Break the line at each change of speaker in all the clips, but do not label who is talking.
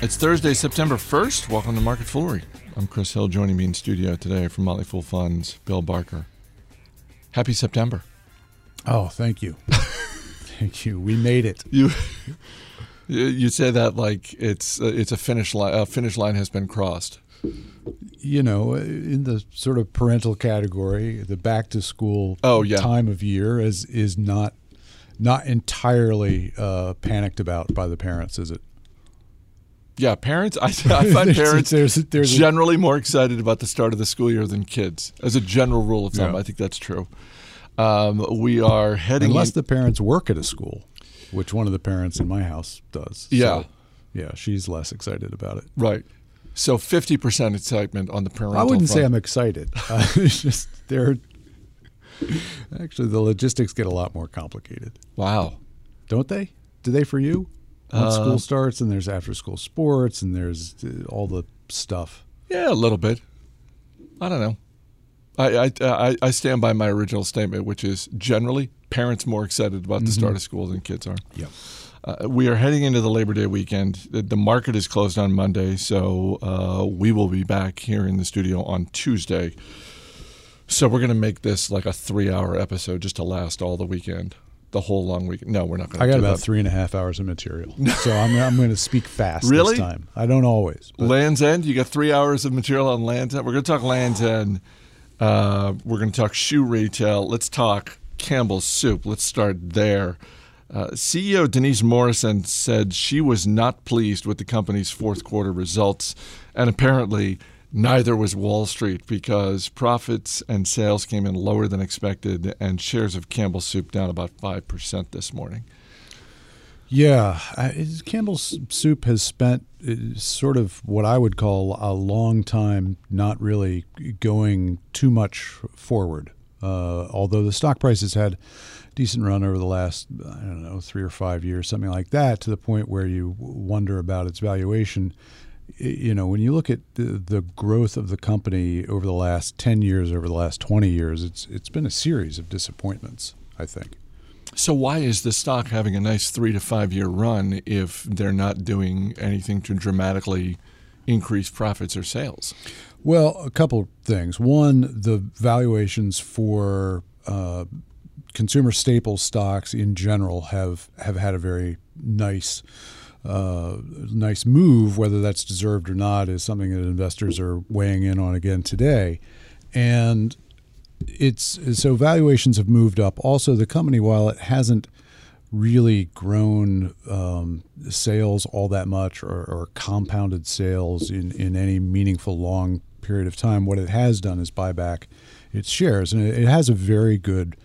It's Thursday, September 1st. Welcome to Market Foolery. I'm Chris Hill. Joining me in studio today from Motley Fool Funds, Bill Barker. Happy September.
Oh, thank you. thank you. We made it.
You you say that like it's uh, it's a finish line. A finish line has been crossed.
You know, in the sort of parental category, the back to school
oh, yeah.
time of year is is not not entirely uh, panicked about by the parents, is it?
Yeah, parents. I, I find parents there's, there's generally more excited about the start of the school year than kids, as a general rule of thumb. Yeah. I think that's true. Um, we are heading
unless
in,
the parents work at a school, which one of the parents in my house does.
Yeah,
so, yeah, she's less excited about it.
Right. So fifty percent excitement on the parental.
I wouldn't
front.
say I'm excited. Uh, it's just they're actually the logistics get a lot more complicated.
Wow,
don't they? Do they for you? Uh, school starts, and there's after school sports, and there's uh, all the stuff.
Yeah, a little bit. I don't know. I, I, I stand by my original statement, which is generally parents more excited about mm-hmm. the start of school than kids are.
Yeah.
Uh, we are heading into the Labor Day weekend. The, the market is closed on Monday, so uh, we will be back here in the studio on Tuesday. So we're going to make this like a three-hour episode just to last all the weekend the whole long week. No, we're not going to.
I got about that. three and a half hours of material, so I'm, I'm going to speak fast
really?
this time. I don't always.
But. Lands' End. You got three hours of material on Lands' End. We're going to talk Lands' End. Uh, we're going to talk shoe retail. Let's talk Campbell's Soup. Let's start there. Uh, CEO Denise Morrison said she was not pleased with the company's fourth quarter results, and apparently Neither was Wall Street because profits and sales came in lower than expected, and shares of Campbell Soup down about 5% this morning.
Yeah, Campbell's Soup has spent uh, sort of what I would call a long time not really going too much forward. Uh, although the stock price has had decent run over the last I don't know three or five years, something like that, to the point where you wonder about its valuation you know, when you look at the, the, growth of the company over the last 10 years, over the last 20 years, it's it's been a series of disappointments, I think.
So why is the stock having a nice 3 to 5 year run if they're not doing anything to dramatically increase profits or sales?
Well, a couple things. One, the valuations for uh, consumer staple stocks in general have have had a very nice uh, nice move, whether that's deserved or not, is something that investors are weighing in on again today. And it's so valuations have moved up. Also, the company, while it hasn't really grown um, sales all that much or, or, compounded sales in, in any meaningful long period of time, what it has done is buy back its shares. And it, it has a very good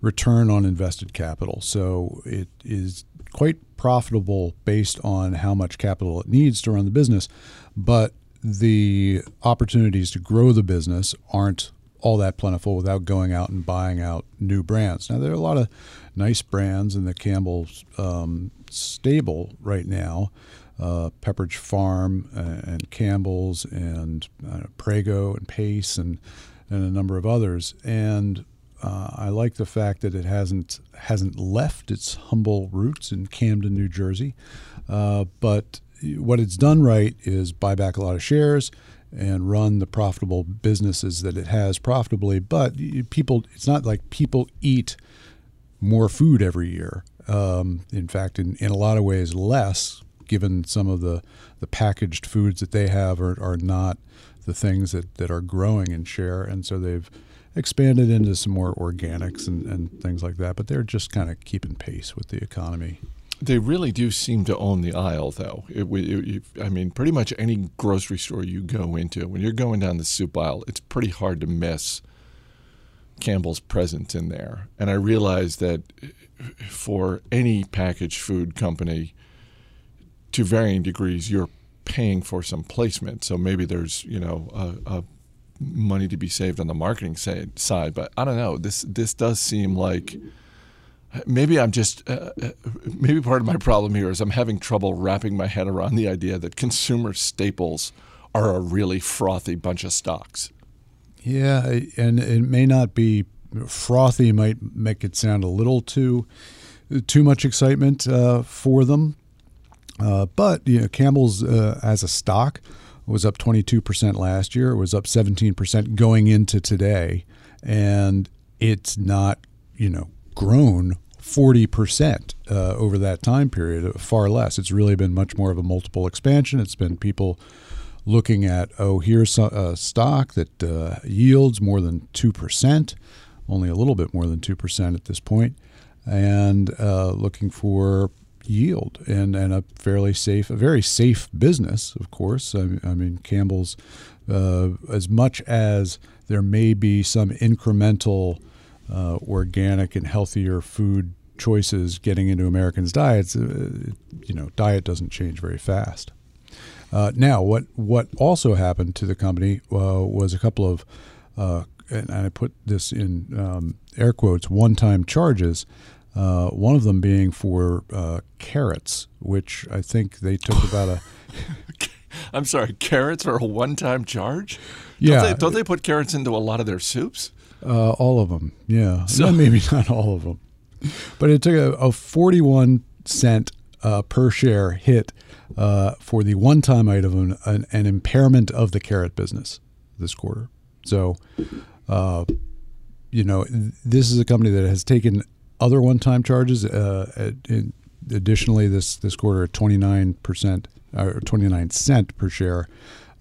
return on invested capital. So it is quite profitable based on how much capital it needs to run the business, but the opportunities to grow the business aren't all that plentiful without going out and buying out new brands. Now, there are a lot of nice brands in the Campbell's um, stable right now. Uh, Pepperidge Farm uh, and Campbell's and uh, Prego and Pace and, and a number of others. And uh, I like the fact that it hasn't hasn't left its humble roots in Camden, New Jersey. Uh, but what it's done right is buy back a lot of shares and run the profitable businesses that it has profitably. But people, it's not like people eat more food every year. Um, in fact, in, in a lot of ways, less, given some of the, the packaged foods that they have are, are not the things that, that are growing in share. And so they've expanded into some more organics and, and things like that, but they're just kind of keeping pace with the economy.
They really do seem to own the aisle, though. It, it, I mean, pretty much any grocery store you go into, when you're going down the soup aisle, it's pretty hard to miss Campbell's presence in there. And I realize that uh, for any packaged food company, to varying degrees, you're paying for some placement. So maybe there's, you know, a, a money to be saved on the marketing side. But I don't know. This this does seem like maybe I'm just uh, uh, maybe part of my problem here is I'm having trouble wrapping my head around the idea that consumer staples are a really frothy bunch of stocks.
Yeah, and it may not be frothy. Might make it sound a little too too much excitement uh, for them. Uh, but you know, Campbell's uh, as a stock was up 22% last year. It was up 17% going into today, and it's not you know grown 40% uh, over that time period, far less. It's really been much more of a multiple expansion. It's been people looking at, oh, here's a stock that uh, yields more than 2%, only a little bit more than 2% at this point, and uh, looking for yield and, and a fairly safe, a very safe business, of course. I, I mean, Campbell's, uh, as much as there may be some incremental uh, organic and healthier food choices getting into Americans' diets, uh, you know, diet doesn't change very fast. Uh, now, what what also happened to the company uh, was a couple of, uh, and I put this in um, air quotes, one-time charges. Uh, one of them being for uh, carrots, which I think they took about a.
I'm sorry, carrots are a one-time charge.
Yeah,
don't they, don't they put carrots into a lot of their soups?
all of them, yeah. So, maybe not all of them. But it took a, a 41 cent uh, per share hit uh, for the one time item, an, an, impairment of the carrot business this quarter. So, uh, you know, this is a company that has taken other one time charges. Uh, additionally, this, this quarter, 29%, or 29 cent per share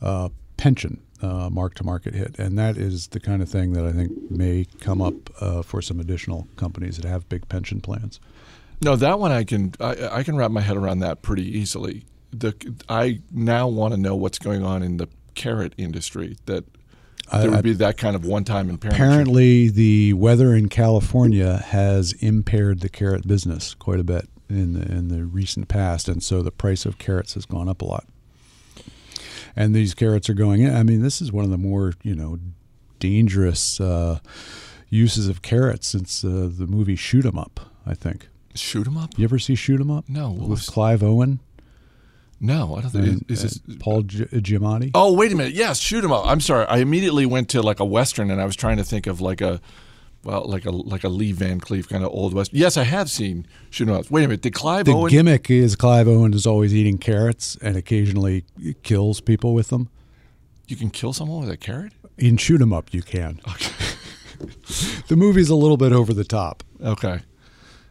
uh, pension uh, mark to market hit. And that is the kind of thing that I think may come up uh, for some additional companies that have big pension plans.
No, that one I can I, I, can wrap my head around that pretty easily. The I now want to know what's going on in the carrot industry that there would be that kind of one-time impairment.
Apparently, the weather in California has impaired the carrot business quite a bit in the, in the recent past, and so the price of carrots has gone up a lot and these carrots are going in. I mean, this is one of the more you know dangerous uh, uses of carrots since uh, the movie Shoot 'Em Up. I think.
Shoot 'Em Up.
You ever see Shoot 'Em Up?
No.
With. Clive Owen.
No, I don't think. And, is,
is this Paul G- uh, Giamatti?
Oh, wait a minute. Yes, Shoot 'Em Up. I'm sorry. I immediately went to like a western, and I was trying to think of like a well, like a like a Lee Van Cleef kind of old west. Yes, I have seen Shooting Up. Wait a minute, did Clive
the
Owen?
Gimmick is Clive Owen is always eating carrots and occasionally kills people with them.
You can kill someone with a carrot?
In Shoot 'em Up, you can. Okay. the movie's a little bit over the top.
Okay.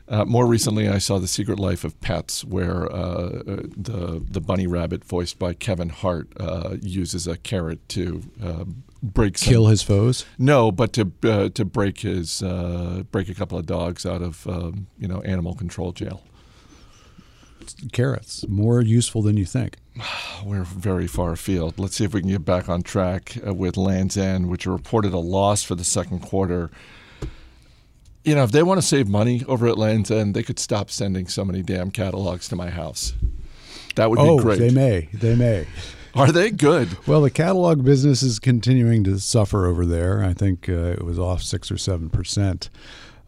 Uh, more recently, I saw The Secret Life of Pets, where uh, uh the the bunny rabbit, voiced by Kevin Hart, uh, uses a carrot to uh, break some,
kill his foes.
No, but to uh, to break his break a couple of dogs out of um, you know animal control jail.
Carrots more useful than you think.
We're very far afield. Let's see if we can get back on track with Lands' End, which reported a loss for the second quarter you know, if they want to save money over at Lands' End, they could stop sending so many damn catalogs to my house. That would
oh,
be great.
They may. They may.
Are they good?
Well, the catalog business is continuing to suffer over there. I think uh, it was off six or seven percent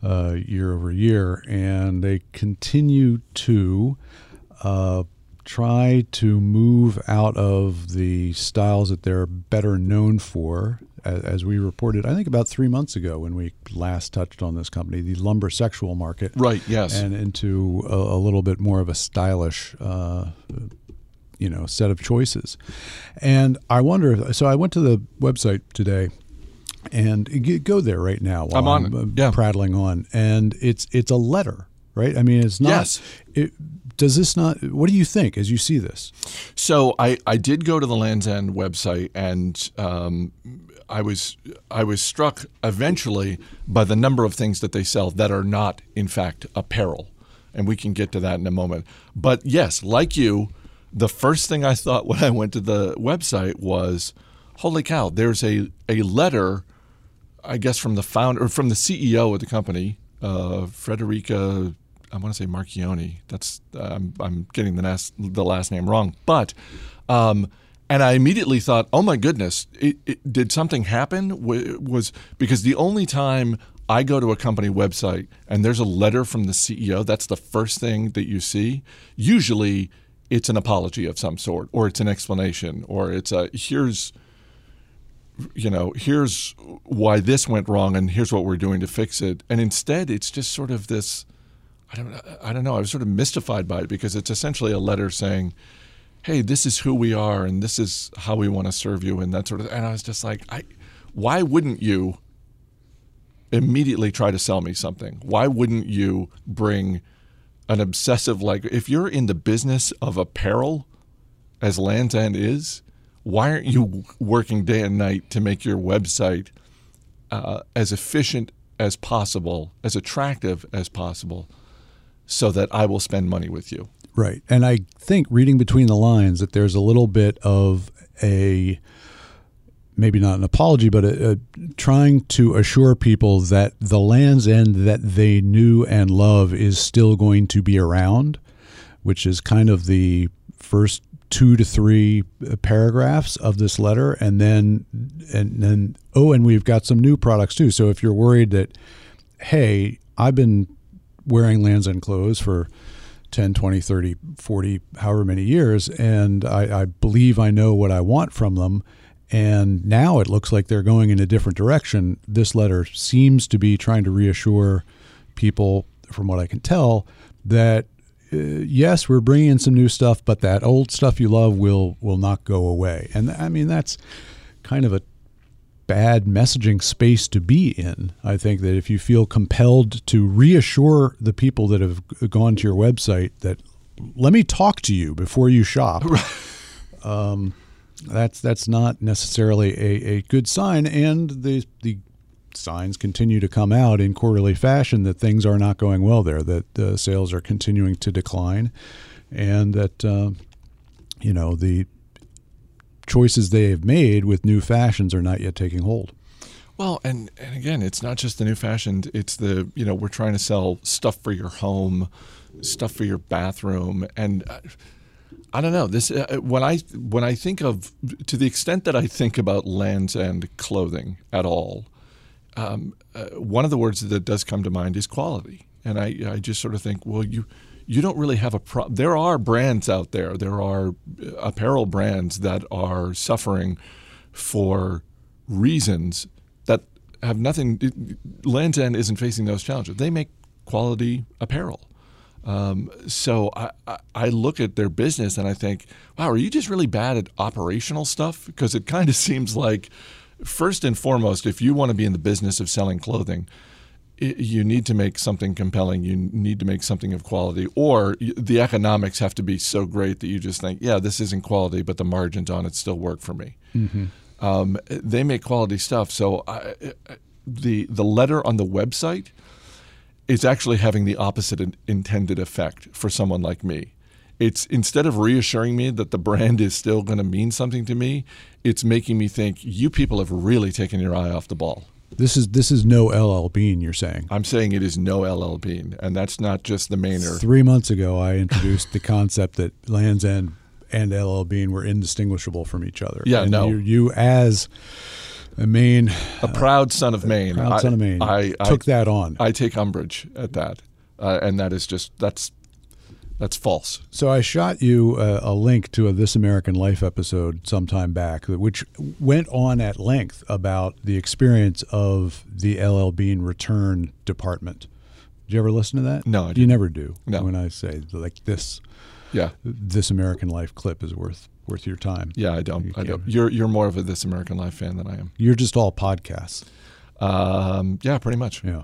uh, year over year, and they continue to uh, try to move out of the styles that they're better known for as we reported, I think about three months ago when we last touched on this company, the lumber sexual market.
Right. Yes.
And into a, a little bit more of a stylish, uh, you know, set of choices. And I wonder. So I went to the website today. And go there right now while
I'm, on
I'm
yeah.
prattling on, and it's it's a letter, right? I mean, it's not.
Yes.
It, does this not what do you think as you see this
so i, I did go to the lands end website and um, I was I was struck eventually by the number of things that they sell that are not in fact apparel, and we can get to that in a moment. But yes, like you, the first thing I thought when I went to the website was, "Holy cow! There's a a letter, I guess from the founder or from the CEO of the company, uh, Frederica." I want to say Marchionni. That's I'm I'm getting the last the last name wrong, but. Um, and I immediately thought, oh my goodness, it, it, did something happen? Was because the only time I go to a company website and there's a letter from the CEO, that's the first thing that you see. Usually, it's an apology of some sort, or it's an explanation, or it's a here's you know here's why this went wrong and here's what we're doing to fix it and instead it's just sort of this I don't I don't know. I was sort of mystified by it because it's essentially a letter saying, "Hey, this is who we are, and this is how we want to serve you," and that sort of. And I was just like, I, why wouldn't you immediately try to sell me something? Why wouldn't you bring an obsessive like if you're in the business of apparel, as Lands' End is, why aren't you working day and night to make your website uh, as efficient as possible, as attractive as possible, so that I will spend money with you?
Right. And I think reading between the lines that there's a little bit of a maybe not an apology, but a, a, trying to assure people that the Lands' End that they knew and love is still going to be around, which is kind of the first two to three paragraphs of this letter, and then and then oh, and we've got some new products too. So if you're worried that, hey, I've been wearing Lands' End clothes for 10, 20, 30, 40, however many years, and I, I believe I know what I want from them and now it looks like they're going in a different direction. This letter seems to be trying to reassure people, from what I can tell, that uh, yes, we're bringing in some new stuff, but that old stuff you love will will not go away. And I mean that's kind of a bad messaging space to be in. I think that if you feel compelled to reassure the people that have gone to your website that let me talk to you before you shop. um, that's that's not necessarily a, a good sign. And the the signs continue to come out in quarterly fashion that things are not going well there, that uh, sales are continuing to decline, and that uh, you know the choices they have made with new fashions are not yet taking hold.
Well, and, and again, it's not just the new fashion. It's the, you know, we're trying to sell stuff for your home, stuff for your bathroom. And uh, I don't know this uh, when I when I think of to the extent that I think about Land's and clothing at all. Um, uh, one of the words that does come to mind is quality, and I I just sort of think, well, you you don't really have a problem. There are brands out there. There are apparel brands that are suffering for reasons that have nothing. Lands' End isn't facing those challenges. They make quality apparel. Um, so I, I look at their business and I think, wow, are you just really bad at operational stuff? Because it kind of seems like, first and foremost, if you want to be in the business of selling clothing, you need to make something compelling. You need to make something of quality, or the economics have to be so great that you just think, yeah, this isn't quality, but the margins on it still work for me. Mm-hmm. Um, they make quality stuff. So I, the the letter on the website is actually having the opposite intended effect for someone like me. It's instead of reassuring me that the brand is still going to mean something to me, it's making me think you people have really taken your eye off the ball.
This is this is no LL Bean. You're saying?
I'm saying it is no LL Bean, and that's not just the Mainer.
Three months ago, I introduced the concept that Lands' End and LL Bean were indistinguishable from each other.
Yeah,
and
no.
You, you as a Maine,
a proud son of Maine.
Proud I, son of Maine. I, I took that on.
I take umbrage at that, uh, and that is just that's that's false.
So I shot you a, a, link to a This American Life episode sometime back, which went on at length about the experience of the LL Bean return department. Did you ever listen to that?
No,
you never do.
No.
When I say like this,
yeah,
This American Life clip is worth worth your time.
Yeah, I don't. I don't. You're you're more of a This American Life fan than I am.
You're just all podcasts.
Um, yeah, pretty much.
Yeah.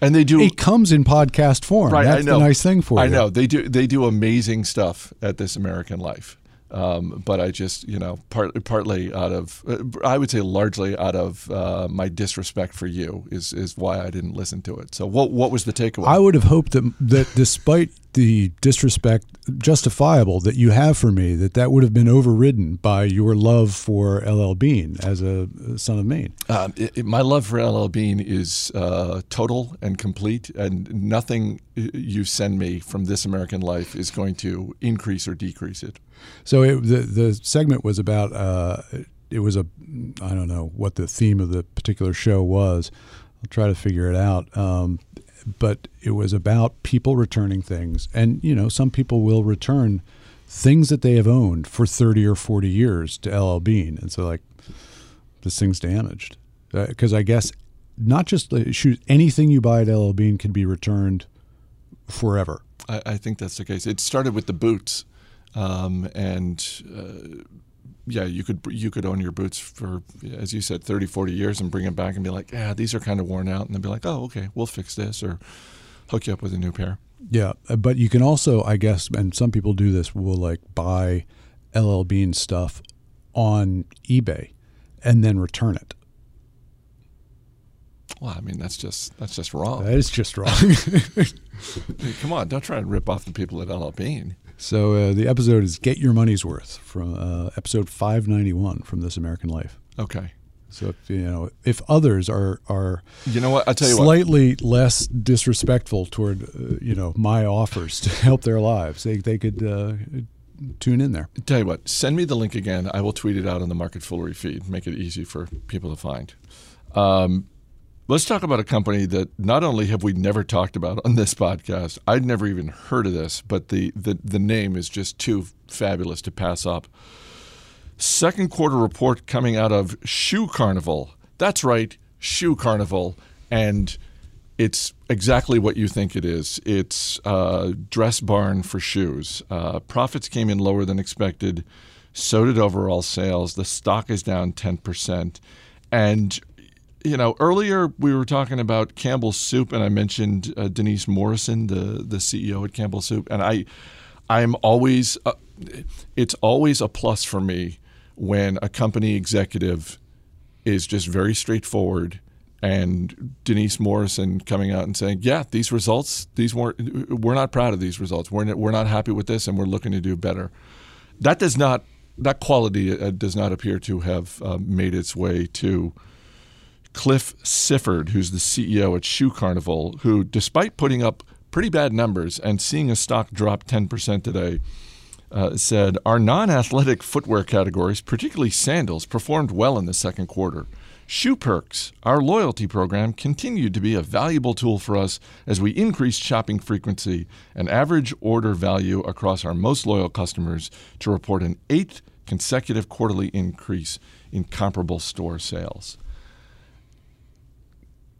And they do.
It comes in podcast form.
Right.
That's
I know.
the nice thing for
I
you.
know they do. They do amazing stuff at This American Life. Um, but I just, you know, part, partly out of, uh, I would say largely out of uh, my disrespect for you is is why I didn't listen to it. So what what was the takeaway?
I would have hoped that that despite the disrespect, justifiable that you have for me, that that would have been overridden by your love for LL Bean as a son of Maine.
Um, it, it, my love for LL Bean is uh, total and complete, and nothing you send me from This American Life is going to increase or decrease it.
So it, the the segment was about. Uh, it was a I don't know what the theme of the particular show was. I'll try to figure it out. Um, but it was about people returning things, and you know some people will return things that they have owned for thirty or forty years to LL Bean, and so like this thing's damaged because uh, I guess not just the shoes anything you buy at LL Bean can be returned forever.
I, I think that's the case. It started with the boots, um, and uh, yeah, you could you could own your boots for, as you said, 30, 40 years and bring them back and be like, yeah, these are kind of worn out, and then be like, oh, okay, we'll fix this or hook you up with a new pair.
Yeah, uh, but you can also, I guess, and some people do this, will like buy LL Bean stuff on eBay and then return it.
Well, I mean, that's just that's just wrong.
That is just wrong.
Come on, don't try and rip off the people at LL Bean.
So uh, the episode is "Get Your Money's Worth" from uh, episode 591 from This American Life.
Okay.
So if you know if others are are
You know what? I'll tell you what.
slightly less disrespectful toward uh, you know my offers to help their lives, they they could uh, tune in there.
Tell you what. Send me the link again. I will tweet it out on the Market Foolery feed. Make it easy for people to find. Um, let's talk about a company that not only have we never talked about on this podcast. I'd never even heard of this, but the the, the name is just too fabulous to pass up. Second quarter report coming out of Shoe Carnival. That's right, Shoe Carnival, and it's exactly what you think it is. It's dress barn for shoes. Uh, profits came in lower than expected. So did overall sales. The stock is down 10%. And, you know, earlier we were talking about Campbell's Soup, and I mentioned uh, Denise Morrison, the, the CEO at Campbell's Soup. And I, I'm always, uh, it's always a plus for me when a company executive is just very straightforward and Denise Morrison coming out and saying, "Yeah, these results, these weren't. We're not proud of these results. We're not, we're not happy with this, and we're looking to do better." That does not that quality uh, does not appear to have uh, made its way to Cliff Sifford, who's the CEO at Shoe Carnival, who, despite putting up pretty bad numbers and seeing a stock drop 10% today, uh, said our non athletic footwear categories, particularly sandals, performed well in the second quarter. Shoe Perks, our loyalty program, continued to be a valuable tool for us as we increased shopping frequency and average order value across our most loyal customers to report an eighth consecutive quarterly increase in comparable store sales.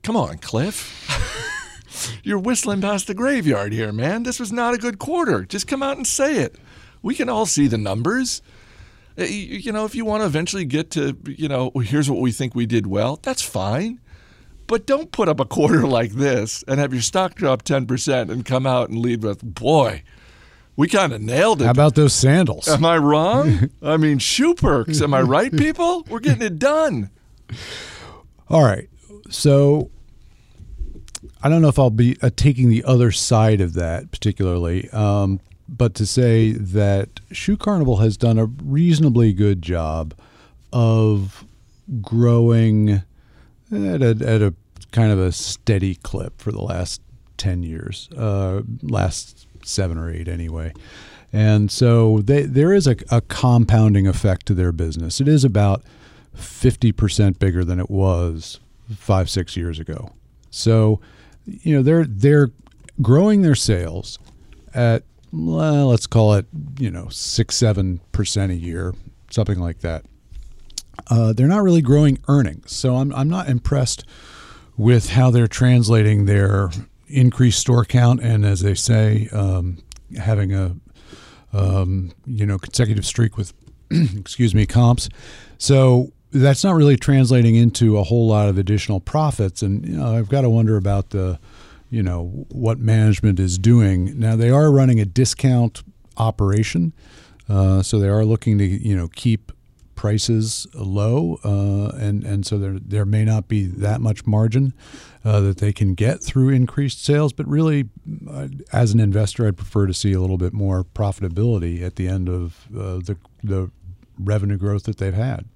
Come on, Cliff. You're whistling past the graveyard here, man. This was not a good quarter. Just come out and say it. We can all see the numbers. Uh, You you know, if you want to eventually get to, you know, here's what we think we did well, that's fine. But don't put up a quarter like this and have your stock drop 10% and come out and lead with, boy, we kind of nailed it.
How about those sandals?
Am I wrong? I mean, shoe perks. Am I right, people? We're getting it done.
All right. So I don't know if I'll be uh, taking the other side of that particularly, um, but to say that Shoe Carnival has done a reasonably good job of growing at a, at a kind of a steady clip for the last 10 years, uh, last seven or eight anyway. And so they, there is a, a compounding effect to their business. It is about 50% bigger than it was five, six years ago. So, you know, they're, they're growing their sales at, well, let's call it, you know, six, 7% a year, something like that. Uh, they're not really growing earnings. So I'm, I'm not impressed with how they're translating their increased store count and, as they say, um, having a um, you know consecutive streak with excuse me comps. So that's not really translating into a whole lot of additional profits. And you know I've got to wonder about the you know what management is doing now. They are running a discount operation, uh, so they are looking to you know keep prices low, uh, and and so there there may not be that much margin uh, that they can get through increased sales. But really, uh, as an investor, I'd prefer to see a little bit more profitability at the end of uh, the the revenue growth that they've had.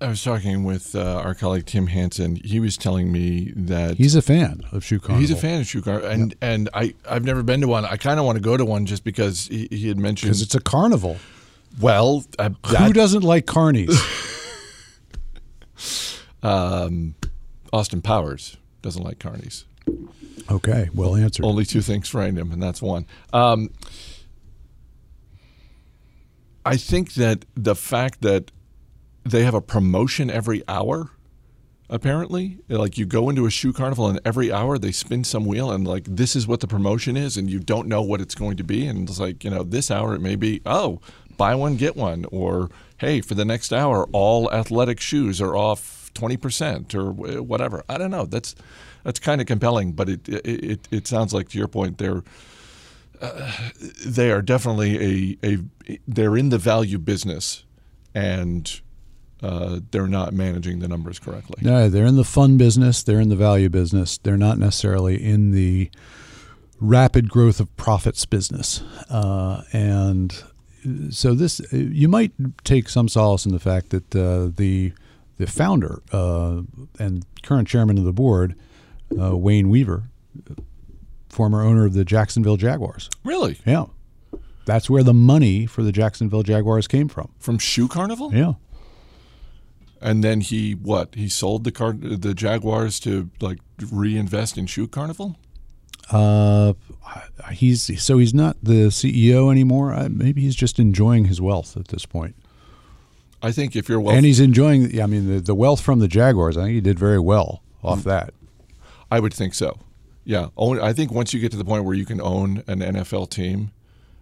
I was talking with uh, our colleague Tim Hanson. He was telling me that
He's a fan of Shoe Carnival.
He's a fan of Shoe Carnival, and and I I've never been to one. I kind of want to go to one just because he, he had mentioned.
because it's a carnival.
well, uh,
Who doesn't like carnies?
um, Austin Powers doesn't like carnies.
okay, well answered.
Only two things frighten him, and that's one. Um, I think that the fact that they have a promotion every hour apparently. Like you go into a shoe carnival and every hour they spin some wheel and like this is what the promotion is and you don't know what it's going to be and it's like, you know, this hour it may be, oh, buy one get one or hey, for the next hour all athletic shoes are off 20% or whatever. I don't know. That's that's kind of compelling, but it it it sounds like to your point they're uh, they are definitely a, a they're in the value business and uh, they're not managing the numbers correctly.
No, they're in the fun business. They're in the value business. They're not necessarily in the rapid growth of profits business. Uh, and so this, you might take some solace in the fact that uh, the the founder uh, and current chairman of the board, uh, Wayne Weaver, former owner of the Jacksonville Jaguars.
Really?
Yeah. That's where the money for the Jacksonville Jaguars came from.
From Shoe Carnival?
Yeah
and then he what? He sold the car the Jaguars to like reinvest in Shoe Carnival.
Uh, he's so he's not the CEO anymore. maybe he's just enjoying his wealth at this point.
I think if you're wealth,
and he's enjoying. Yeah, I mean, the, the wealth from the Jaguars. I think he did very well off mm. that.
I would think so. Yeah, I think once you get to the point where you can own an NFL team,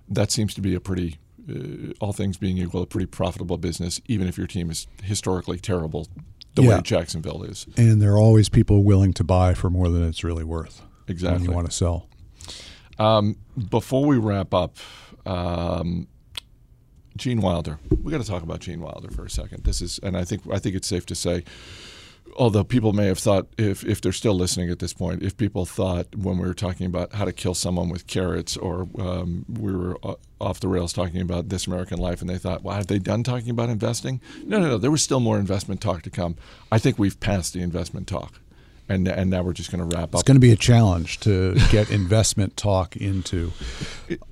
that seems to be a pretty uh, all things being equal, a pretty profitable business, even if your team is historically terrible, the yeah. way Jacksonville is.
And there are always people willing to buy for more than it's really worth.
Exactly.
When you want to sell.
Um, before we wrap up, um, Gene Wilder. We got to talk about Gene Wilder for a second. This is, and I think I think it's safe to say although people may have thought, if, if they're still listening at this point, if people thought when we were talking about how to kill someone with carrots, or um, we were uh, off the rails talking about This American Life, and they thought, well, have they done talking about investing? No, no, no. There was still more investment talk to come. I think we've passed the investment talk. And, and now we're just going to wrap
up. It's going to be a challenge to get investment talk into.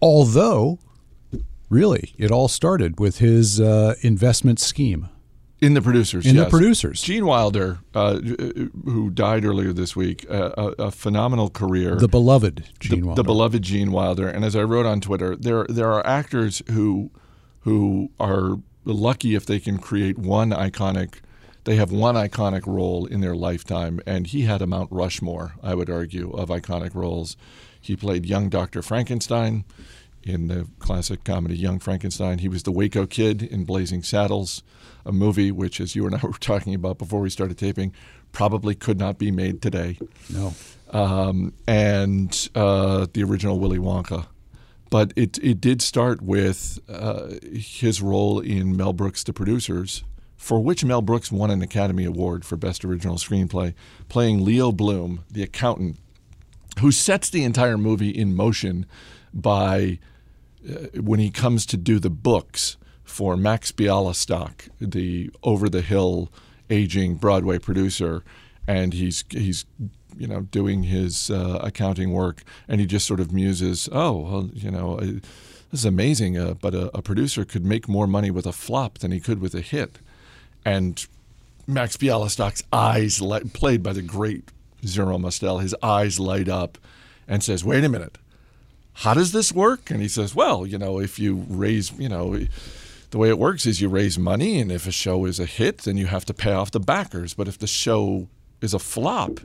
Although, really, it all started with his uh, investment scheme.
In the producers,
in
yes.
the producers,
Gene Wilder, uh, who died earlier this week, uh, a, a, phenomenal career.
The beloved Gene
the,
Wilder.
The beloved Gene Wilder, and as I wrote on Twitter, there there are actors who who are lucky if they can create one iconic. They have one iconic role in their lifetime, and he had a Mount Rushmore, I would argue, of iconic roles. He played young Dr. Frankenstein in the classic comedy Young Frankenstein. He was the Waco Kid in Blazing Saddles a movie which, as you and I were talking about before we started taping, probably could not be made today.
No.
Um, and uh, the original Willy Wonka. But it, it did start with uh, his role in Mel Brooks' The Producers, for which Mel Brooks won an Academy Award for Best Original Screenplay, playing Leo Bloom, the accountant, who sets the entire movie in motion by uh, when he comes to do the books for Max Bialystock, the over the hill aging Broadway producer, and he's he's you know doing his uh, accounting work, and he just sort of muses, "Oh, well, you know." This is amazing, uh, but a, a, producer could make more money with a flop than he could with a hit. And Max Bialystock's eyes, light, played by the great Zero Mostel, his eyes light up and says, Wait a minute, how does this work? And he says, Well, you know, if you raise, you know, the way it works is you raise money, and if a show is a hit, then you have to pay off the backers. But if the show is a flop,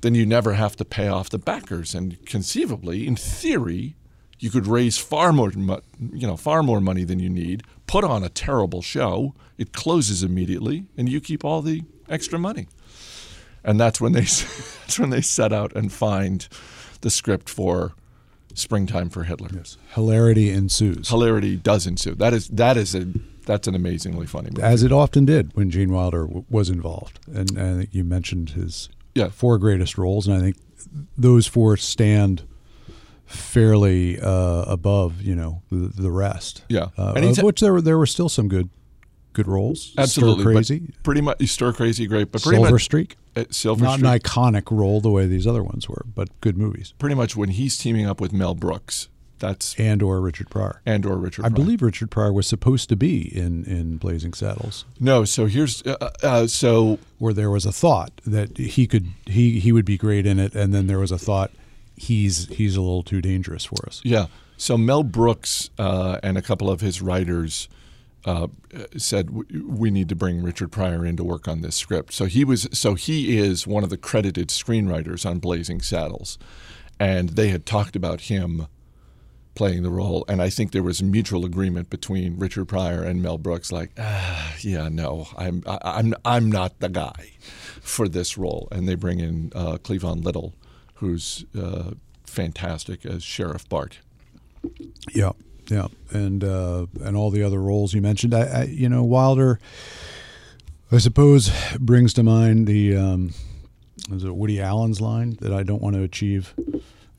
then you never have to pay off the backers. And conceivably, in theory, you could raise far more, you know, far more money than you need, put on a terrible show, it closes immediately, and you keep all the extra money. And that's when they that's when they set out and find the script for Springtime for Hitler.
Yes. Hilarity ensues.
Hilarity does ensue. That is that is a that's an amazingly funny movie.
As it often did when Gene Wilder w- was involved. And, and I think you mentioned his
yeah.
four greatest roles, and I think those four stand fairly uh, above, you know, the, the rest.
Yeah,
uh, of which there were there were still some good good roles.
Absolutely,
Stir crazy,
pretty much stir crazy, great, but pretty
Silver
much,
Streak.
Uh, Silver
Not
Streak.
an iconic role the way these other ones were, but good movies.
Pretty much when he's teaming up with Mel Brooks, that's
and or Richard Pryor.
And or Richard.
I
Pryor.
believe Richard Pryor was supposed to be in in Blazing Saddles.
No, so here's uh, uh, so
where there was a thought that he could he he would be great in it, and then there was a thought he's he's a little too dangerous for us.
Yeah. So Mel Brooks uh, and a couple of his writers uh, said we need to bring Richard Pryor in to work on this script. So he was so he is one of the credited screenwriters on Blazing Saddles, and they had talked about him playing the role, and I think there was mutual agreement between Richard Pryor and Mel Brooks, like, ah, yeah, no, I'm I'm I'm not the guy for this role, and they bring in uh, Cleavon Little, who's uh, fantastic as Sheriff Bart.
Yeah, yeah, and uh, and all the other roles you mentioned. I, I, you know, Wilder, I suppose, brings to mind the um, is it Woody Allen's line that I don't want to achieve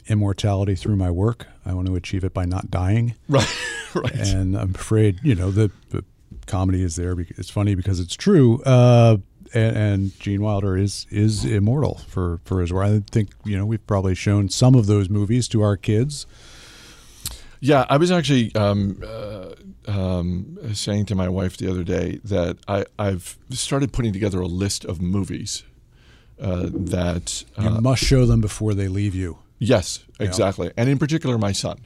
immortality through my work. I want to achieve it by not dying.
Right, right.
And I'm afraid, you know, the, the comedy is there. Because it's funny because it's true. Uh, and, and, Gene Wilder is is immortal for for his work. I think you know we've probably shown some of those movies to our kids.
Yeah, I was actually um, uh, um, saying to my wife the other day that I, have started putting together a list of movies uh, that
you uh, must show them before they leave you.
Yes, exactly, yeah. and in particular, my son.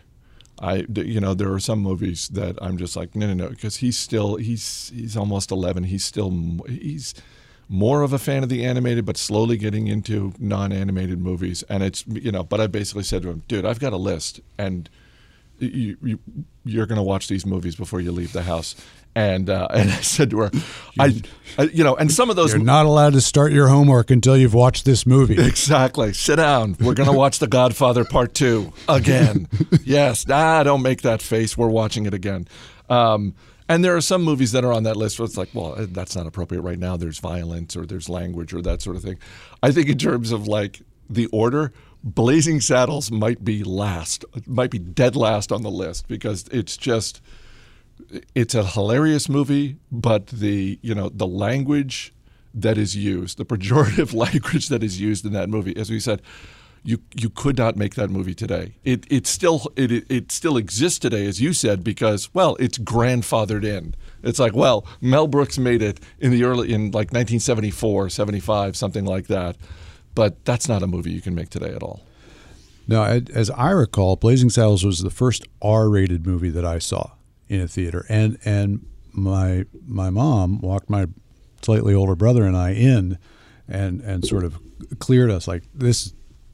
I, you know, there are some movies that I'm just like, no, no, no, because he's still he's he's almost 11. He's still he's more of a fan of the animated, but slowly getting into non-animated movies. And it's you know, but I basically said to him, dude, I've got a list, and you, you you're going to watch these movies before you leave the house. And uh, and I said to her, I, I, you know, and some of those
you're not allowed to start your homework until you've watched this movie.
Exactly. Sit down. We're going to watch The Godfather Part Two again. yes. Nah, don't make that face. We're watching it again. Um, and there are some movies that are on that list where it's like, well, that's not appropriate right now. There's violence or there's language or that sort of thing. I think in terms of like the order, Blazing Saddles might be last, might be dead last on the list because it's just it's a hilarious movie, but the you know the language that is used, the pejorative language that is used in that movie, as we said, you you could not make that movie today. It it still it it still exists today, as you said, because well, it's grandfathered in. It's like well, Mel Brooks made it in the early in like 1974, 75, something like that but that's not a movie you can make today at all.
Now, as I recall, Blazing Saddles was the first R-rated movie that I saw in a theater, and and my my mom walked my slightly older brother and I in, and and sort of cleared us like this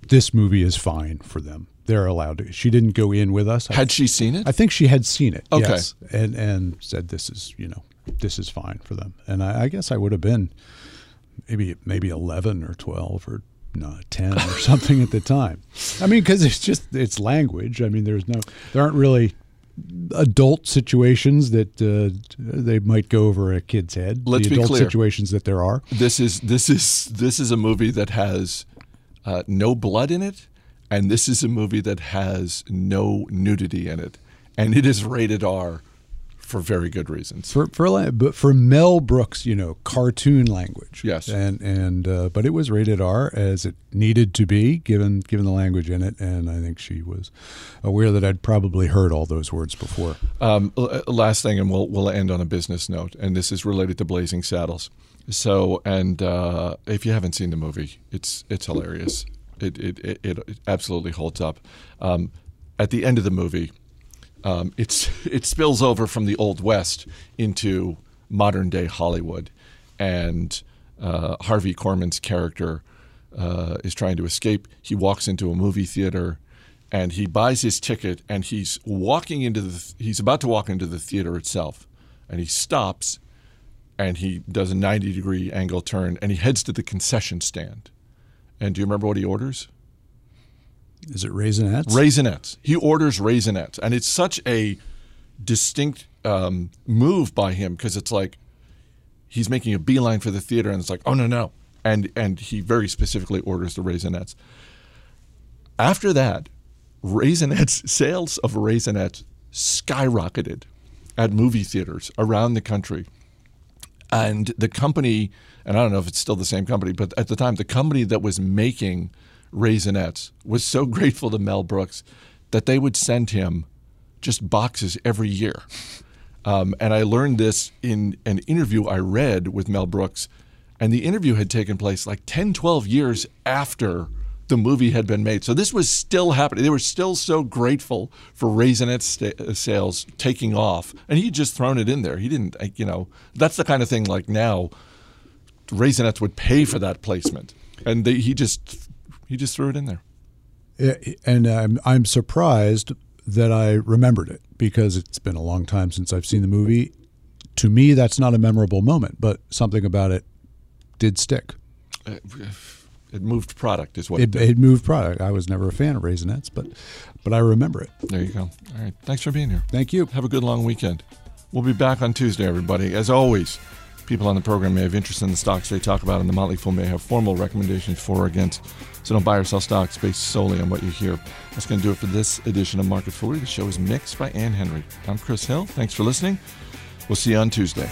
this movie is fine for them. They're allowed to. She didn't go in with us.
Had she seen it?
I think she had seen it.
Okay.
Yes, and and said this is you know this is fine for them. And I, I guess I would have been maybe maybe eleven or twelve or no, 10 or something at the time. I mean, because it's just, it's language. I mean, there's no, there aren't really adult situations that uh, they might go over a kid's head.
Let's
the adult
be clear.
situations that there are.
This is, this is, this is a movie that has uh, no blood in it. And this is a movie that has no nudity in it. And it is rated R for very good reasons.
For for but for Mel Brooks, you know, cartoon language.
Yes,
and and uh, but it was rated R as it needed to be given given the language in it, and I think she was aware that I'd probably heard all those words before.
Um, last thing, and we'll we'll end on a business note, and this is related to Blazing Saddles. So, and uh, if you haven't seen the movie, it's it's hilarious. It it it, it absolutely holds up. Um, at the end of the movie um, it's it spills over from the old west into modern day Hollywood, and uh, Harvey Korman's character uh, is trying to escape. He walks into a movie theater, and he buys his ticket, and he's walking into the he's about to walk into the theater itself, and he stops, and he does a ninety degree angle turn, and he heads to the concession stand. And do you remember what he orders?
Is it Raisinets?
Raisinets. He orders Raisinets, and it's such a distinct um, move by him because it's like he's making a beeline for the theater, and it's like, oh no no, and and he very specifically orders the Raisinets. After that, Raisinets sales of Raisinets skyrocketed at movie theaters around the country, and the company, and I don't know if it's still the same company, but at the time, the company that was making Raisinets was so grateful to Mel Brooks that they would send him just boxes every year. Um, and I learned this in an interview I read with Mel Brooks. And the interview had taken place like 10, 12 years after the movie had been made. So this was still happening. They were still so grateful for Raisinette sta- uh, sales taking off, and he just thrown it in there. He didn't, you know, that's the kind of thing like now. Raisinets would pay for that placement, and they, he just he just threw it in there.
And I'm I'm surprised that I remembered it because it's been a long time since I've seen the movie. To me, that's not a memorable moment, but something about it did stick.
Uh, it moved product, is what it,
it, it moved product. I was never a fan of Raisinets, but but I remember it.
There you go. All right. Thanks for being here.
Thank you.
Have a good long weekend. We'll be back on Tuesday, everybody. As always, people on the program may have interest in the stocks they talk about, and the Motley Fool may have formal recommendations for or against. So don't buy or sell stocks based solely on what you hear. That's going to do it for this edition of Market Foolery. The show is mixed by Ann Henry. I'm Chris Hill. Thanks for listening. We'll see you on Tuesday.